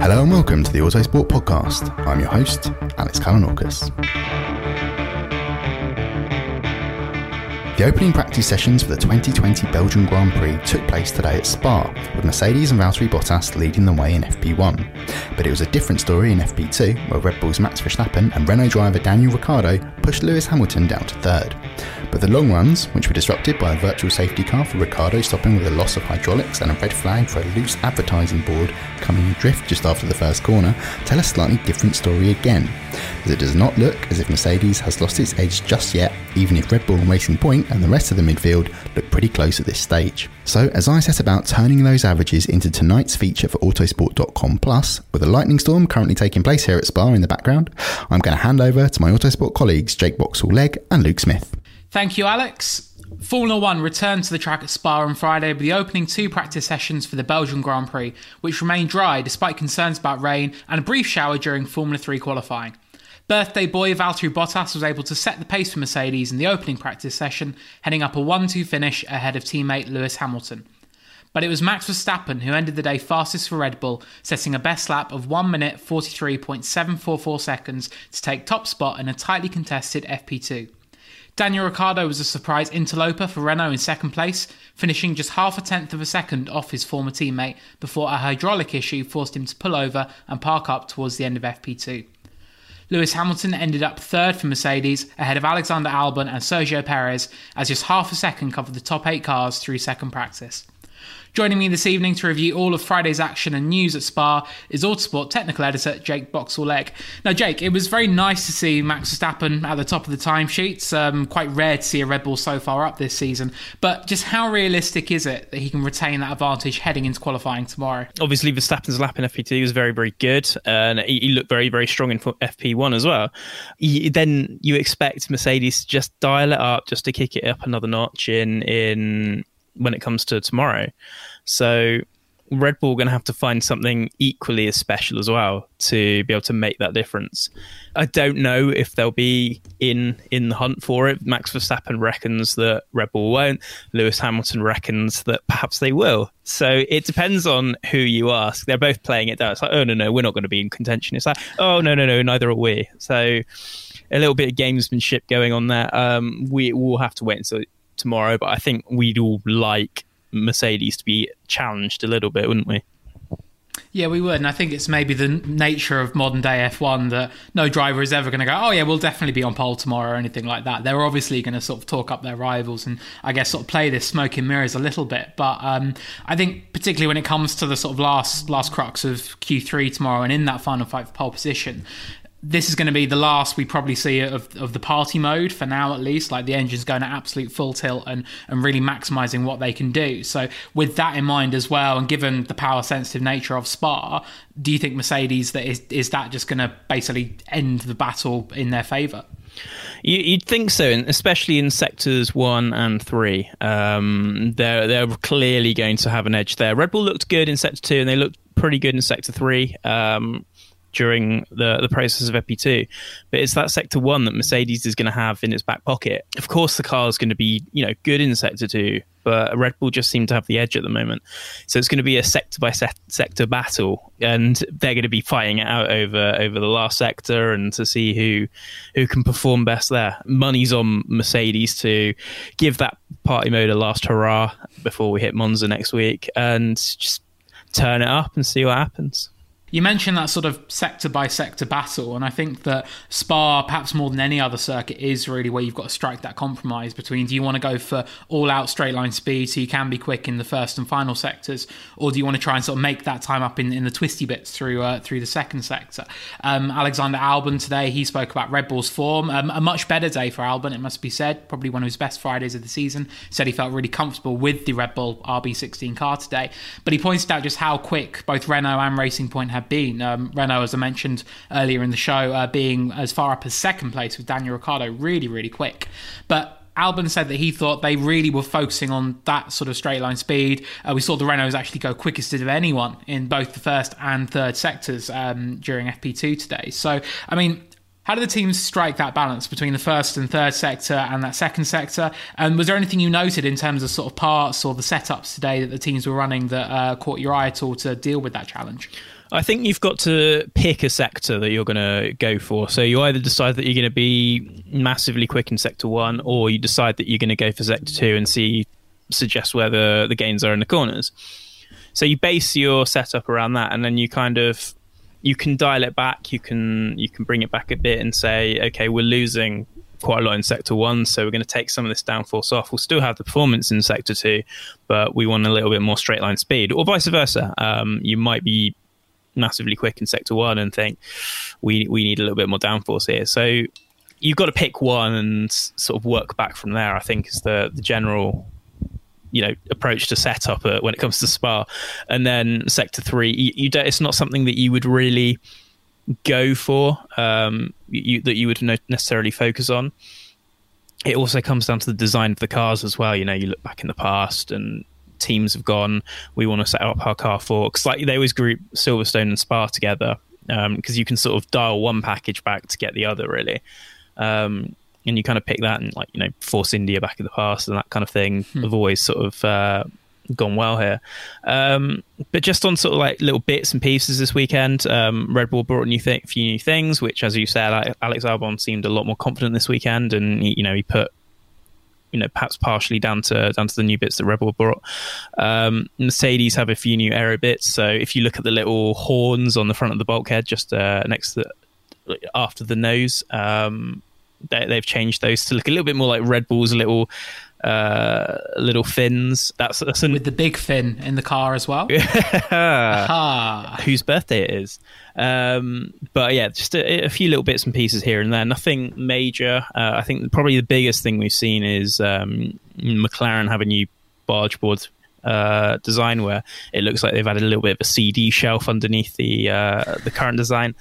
Hello and welcome to the Autosport Podcast. I'm your host, Alex Kalinauckas. The opening practice sessions for the 2020 Belgian Grand Prix took place today at Spa, with Mercedes and Valtteri Bottas leading the way in FP1. But it was a different story in FP2, where Red Bull's Max Verstappen and Renault driver Daniel Ricciardo pushed Lewis Hamilton down to third. But the long runs, which were disrupted by a virtual safety car for Ricciardo stopping with a loss of hydraulics and a red flag for a loose advertising board coming adrift just after the first corner, tell a slightly different story again, as it does not look as if Mercedes has lost its edge just yet, even if Red Bull and Racing Point and the rest of the midfield look pretty close at this stage. So, as I set about turning those averages into tonight's feature for Autosport.com Plus, with a lightning storm currently taking place here at Spa in the background, I'm going to hand over to my Autosport colleagues Jake Boxall Legg and Luke Smith. Thank you, Alex. Formula One returned to the track at Spa on Friday with the opening two practice sessions for the Belgian Grand Prix, which remained dry despite concerns about rain and a brief shower during Formula 3 qualifying. Birthday boy Valtteri Bottas was able to set the pace for Mercedes in the opening practice session, heading up a 1 2 finish ahead of teammate Lewis Hamilton. But it was Max Verstappen who ended the day fastest for Red Bull, setting a best lap of 1 minute 43.744 seconds to take top spot in a tightly contested FP2. Daniel Ricciardo was a surprise interloper for Renault in second place, finishing just half a tenth of a second off his former teammate before a hydraulic issue forced him to pull over and park up towards the end of FP2. Lewis Hamilton ended up third for Mercedes, ahead of Alexander Albon and Sergio Perez, as just half a second covered the top eight cars through second practice. Joining me this evening to review all of Friday's action and news at Spa is Autosport technical editor Jake Boxall Legg. Now, Jake, it was very nice to see Max Verstappen at the top of the timesheets. Um, quite rare to see a Red Bull so far up this season. But just how realistic is it that he can retain that advantage heading into qualifying tomorrow? Obviously, Verstappen's lap in FP2 was very, very good, and he, looked very, very strong in FP1 as well. He, then you expect Mercedes to just dial it up, just to kick it up another notch in in when it comes to tomorrow. So Red Bull going to have to find something equally as special as well to be able to make that difference. I don't know if they'll be in in the hunt for it. Max Verstappen reckons that Red Bull won't. Lewis Hamilton reckons that perhaps they will. So it depends on who you ask. They're both playing it down. It's like, oh no, no, we're not going to be in contention. It's like, oh no, no, no, neither are we. So a little bit of gamesmanship going on there. Um, we will have to wait until tomorrow, but I think we'd all like Mercedes to be challenged a little bit, wouldn't we? Yeah, we would. And I think it's maybe the nature of modern day F1 that no driver is ever going to go, oh, yeah, we'll definitely be on pole tomorrow or anything like that. They're obviously going to sort of talk up their rivals and I guess sort of play this smoke and mirrors a little bit. But um, I think particularly when it comes to the sort of last last crux of Q3 tomorrow and in that final fight for pole position, this is going to be the last we probably see of, of the party mode for now at least like the engine's going at absolute full tilt and and really maximizing what they can do so with that in mind as well and given the power sensitive nature of spa do you think mercedes that is is that just going to basically end the battle in their favor you, would think so, especially in sectors one and three. Um, they're they're clearly going to have an edge there. Red Bull looked good in sector two, and they looked pretty good in sector three. Um, during the, the process of FP2. But it's that sector one that Mercedes is going to have in its back pocket. Of course, the car is going to be, you know, good in sector two, but Red Bull just seem to have the edge at the moment. So it's going to be a sector by se- sector battle, and they're going to be fighting it out over over the last sector and to see who who can perform best there. Money's on Mercedes to give that party mode a last hurrah before we hit Monza next week, and just turn it up and see what happens. You mentioned that sort of sector by sector battle, and I think that Spa, perhaps more than any other circuit, is really where you've got to strike that compromise between do you want to go for all out straight line speed so you can be quick in the first and final sectors, or do you want to try and sort of make that time up in, in the twisty bits through uh, through the second sector? Um, Alexander Albon today, he spoke about Red Bull's form. Um, a much better day for Albon, it must be said. Probably one of his best Fridays of the season. Said he felt really comfortable with the Red Bull RB16 car today, but he pointed out just how quick both Renault and Racing Point been. Um, Renault, as I mentioned earlier in the show, uh, being as far up as second place with Daniel Ricciardo, really, really quick. But Albon said that he thought they really were focusing on that sort of straight line speed. Uh, we saw the Renaults actually go quickest of anyone in both the first and third sectors um, during FP2 today. So, I mean, how do the teams strike that balance between the first and third sector and that second sector? And was there anything you noted in terms of sort of parts or the setups today that the teams were running that uh, caught your eye at all to deal with that challenge? I think you've got to pick a sector that you're going to go for. So you either decide that you're going to be massively quick in sector one, or you decide that you're going to go for sector two and see suggest where the, the gains are in the corners. So you base your setup around that, and then you kind of you can dial it back. You can you can bring it back a bit and say, okay, we're losing quite a lot in sector one, so we're going to take some of this downforce off. We'll still have the performance in sector two, but we want a little bit more straight line speed, or vice versa. Um, you might be massively quick in sector one and think we we need a little bit more downforce here. So you've got to pick one and sort of work back from there. I think is the the general you know approach to setup uh, when it comes to Spa, and then sector three. You, you don't, it's not something that you would really go for um, you, that you would necessarily focus on. It also comes down to the design of the cars as well. You know, you look back in the past and teams have gone, we want to set up our car for, because like they always group Silverstone and Spa together because um, you can sort of dial one package back to get the other really. Um, and you kind of pick that and like, you know, Force India back in the past and that kind of thing hmm. have always sort of uh, gone well here. Um, but just on sort of like little bits and pieces this weekend, um, Red Bull brought a new th- few new things, which, as you said, Alex Albon seemed a lot more confident this weekend, and he, you know he put you know perhaps partially down to down to the new bits that Red Bull brought. Um, Mercedes have a few new aero bits. So if you look at the little horns on the front of the bulkhead, just uh, next to the, after the nose, um, they, have changed those to look a little bit more like Red Bull's a little uh, little fins. That's, that's an... with the big fin in the car as well. Whose birthday it is? Um, but yeah, just a, a, few little bits and pieces here and there. Nothing major. Uh, I think probably the biggest thing we've seen is um, McLaren have a new barge board uh, design where it looks like they've added a little bit of a CD shelf underneath the uh, the current design.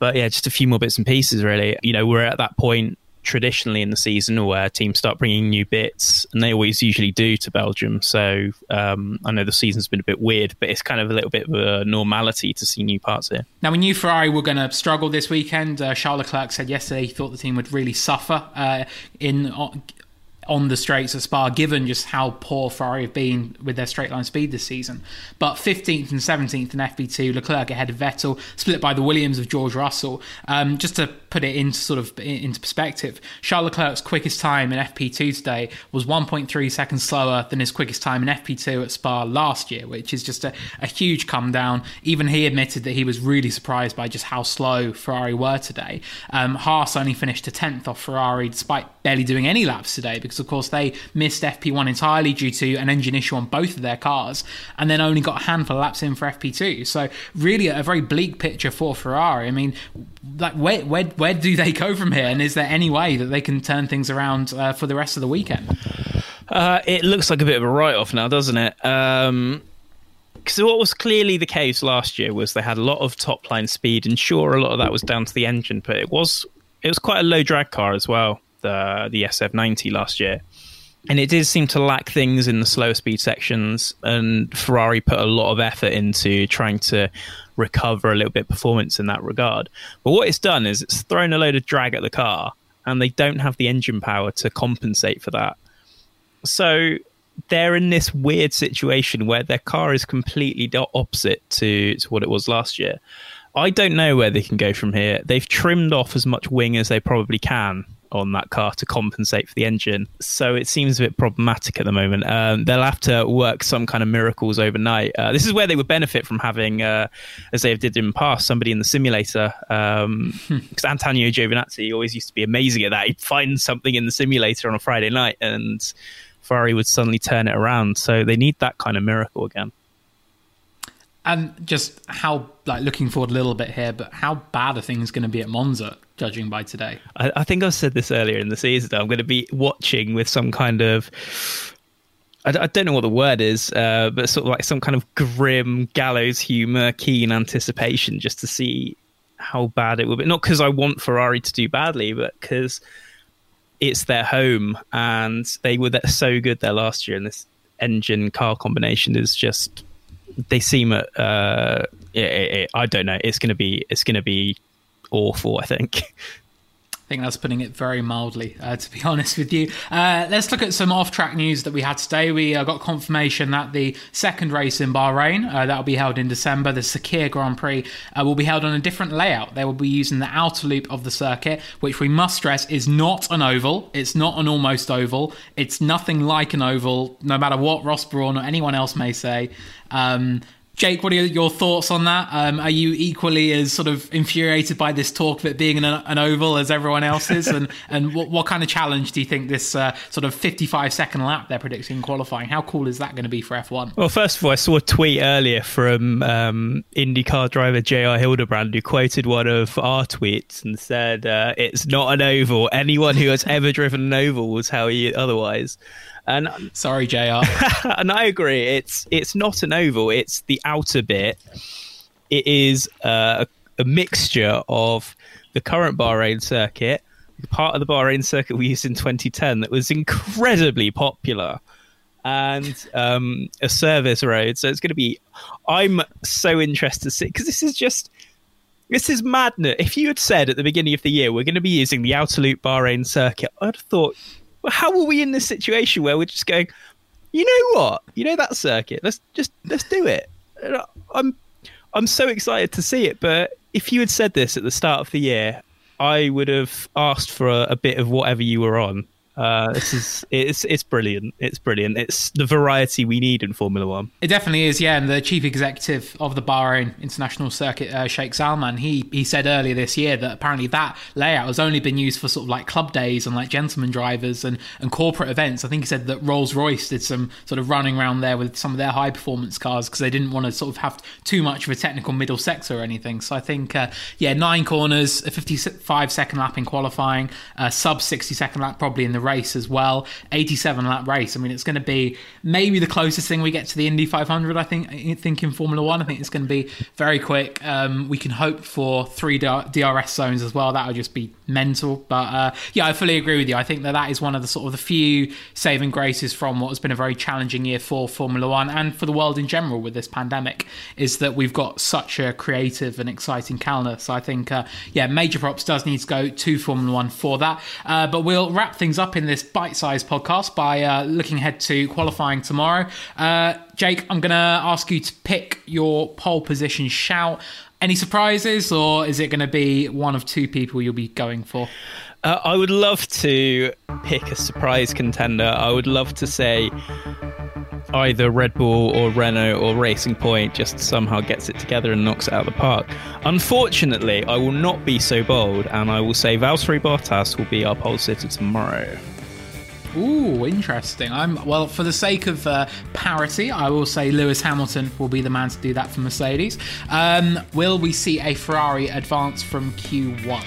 But yeah, just a few more bits and pieces. Really, you know, we're at that point traditionally in the season where teams start bringing new bits, and they always usually do to Belgium. So um, I know the season's been a bit weird, but it's kind of a little bit of a normality to see new parts here. Now, we knew Ferrari were going to struggle this weekend. Uh, Charles Leclerc said yesterday he thought the team would really suffer uh, in uh, on the straights at Spa, given just how poor Ferrari have been with their straight line speed this season. But 15th and 17th in FP2, Leclerc ahead of Vettel, split by the Williams of George Russell. Um, just to put it into sort of into perspective, Charles Leclerc's quickest time in FP2 today was 1.3 seconds slower than his quickest time in FP2 at Spa last year, which is just a, a huge come down. Even he admitted that he was really surprised by just how slow Ferrari were today. Um, Haas only finished a tenth off Ferrari despite barely doing any laps today because, of course, they missed FP1 entirely due to an engine issue on both of their cars and then only got a handful of laps in for FP2. So, really, a very bleak picture for Ferrari. I mean, like, where, where, where do they go from here? And is there any way that they can turn things around uh, for the rest of the weekend? Uh, it looks like a bit of a write off now, doesn't it? Um, because what was clearly the case last year was they had a lot of top line speed, and sure, a lot of that was down to the engine, but it was it was quite a low drag car as well, the the SF90 last year, and it did seem to lack things in the slower speed sections. And Ferrari put a lot of effort into trying to recover a little bit performance in that regard. But what it's done is it's thrown a load of drag at the car, and they don't have the engine power to compensate for that. So they're in this weird situation where their car is completely opposite to, to what it was last year. I don't know where they can go from here. They've trimmed off as much wing as they probably can on that car to compensate for the engine. So it seems a bit problematic at the moment. Um, they'll have to work some kind of miracles overnight. Uh, this is where they would benefit from having, uh, as they have did in the past, somebody in the simulator. Because um, Antonio Giovinazzi always used to be amazing at that. He'd find something in the simulator on a Friday night and Ferrari would suddenly turn it around. So they need that kind of miracle again. And just how, like, looking forward a little bit here, but how bad are things going to be at Monza, judging by today? I, I think I said this earlier in the season. I'm going to be watching with some kind of I, don't know what the word is, uh, but sort of like some kind of grim gallows humor, keen anticipation, just to see how bad it will be. Not because I want Ferrari to do badly, but because it's their home and they were so good there last year and this engine car combination is just they seem uh it, it, i don't know it's gonna be it's gonna be awful i think I think that's putting it very mildly, uh, to be honest with you. Uh, let's look at some off track news that we had today. We uh, got confirmation that the second race in Bahrain, uh, that will be held in December, the Sakhir Grand Prix, uh, will be held on a different layout. They will be using the outer loop of the circuit, which we must stress is not an oval. It's not an almost oval. It's nothing like an oval, no matter what Ross Brawn or anyone else may say. Um, Jake, what are your thoughts on that? Um, are you equally as sort of infuriated by this talk of it being an, an oval as everyone else is? and and what, what, kind of challenge do you think this uh, sort of 55 second lap they're predicting qualifying? How cool is that going to be for F1? Well, first of all, I saw a tweet earlier from um, IndyCar driver J.R. Hildebrand who quoted one of our tweets and said, uh, It's not an oval. Anyone who has ever driven an oval will tell you otherwise. And sorry, J.R. and I agree. It's it's not an oval. It's the outer bit. It is uh, a, a mixture of the current Bahrain circuit, part of the Bahrain circuit we used in 2010 that was incredibly popular, and um, a service road. So it's going to be. I'm so interested to see because this is just. This is madness. If you had said at the beginning of the year we're going to be using the outer loop Bahrain circuit, I'd have thought how are we in this situation where we're just going, you know what, you know that circuit, let's just let's do it. I'm I'm so excited to see it, but if you had said this at the start of the year, I would have asked for a, a bit of whatever you were on uh, this is it's it's brilliant. It's brilliant. It's the variety we need in Formula One. It definitely is. Yeah, and the chief executive of the Bahrain International Circuit, uh, Sheikh Salman, he he said earlier this year that apparently that layout has only been used for sort of like club days and like gentlemen drivers and and corporate events. I think he said that Rolls Royce did some sort of running around there with some of their high performance cars because they didn't want to sort of have too much of a technical middle sector or anything. So I think uh, yeah, nine corners, a 55 second lap in qualifying, a sub 60 second lap probably in the race as well. 87 lap race. I mean, it's going to be maybe the closest thing we get to the Indy 500. I think. I think in Formula One, I think it's going to be very quick. Um, we can hope for three DRS zones as well. That would just be mental. But uh, yeah, I fully agree with you. I think that that is one of the sort of the few saving graces from what has been a very challenging year for Formula One and for the world in general with this pandemic is that we've got such a creative and exciting calendar. So I think, uh, yeah, major props does need to go to Formula One for that. Uh, but we'll wrap things up in this bite-sized podcast by uh, looking ahead to qualifying tomorrow. Uh, Jake, I'm going to ask you to pick your pole position shout. Any surprises, or is it going to be one of two people you'll be going for? Uh, I would love to pick a surprise contender. I would love to say either Red Bull or Renault or Racing Point just somehow gets it together and knocks it out of the park. Unfortunately, I will not be so bold, and I will say Valtteri Bottas will be our pole sitter tomorrow. Ooh, interesting. I'm well for the sake of uh, parity. I will say Lewis Hamilton will be the man to do that for Mercedes. Um, will we see a Ferrari advance from Q1?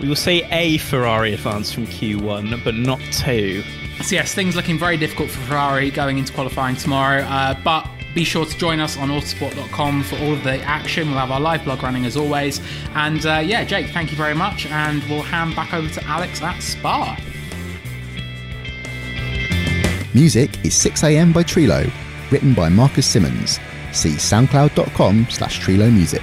We will see a Ferrari advance from Q1, but not two. So yes, things looking very difficult for Ferrari going into qualifying tomorrow. Uh, but be sure to join us on autosport.com for all of the action. We'll have our live blog running as always. And uh, yeah, Jake, thank you very much. And we'll hand back over to Alex at Spa. Music is 6am by Trilo, written by Marcus Simmons. See soundcloud.com slash Trilo Music.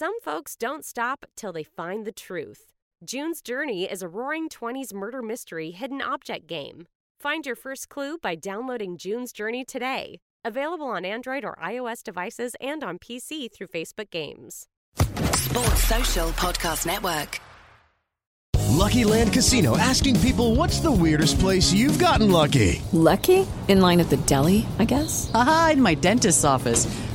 Some folks don't stop till they find the truth. June's Journey is a roaring 20s murder mystery hidden object game. Find your first clue by downloading June's Journey today. Available on Android or iOS devices and on PC through Facebook Games. Sports Social Podcast Network. Lucky Land Casino asking people what's the weirdest place you've gotten lucky? Lucky? In line at the deli, I guess? Aha, in my dentist's office.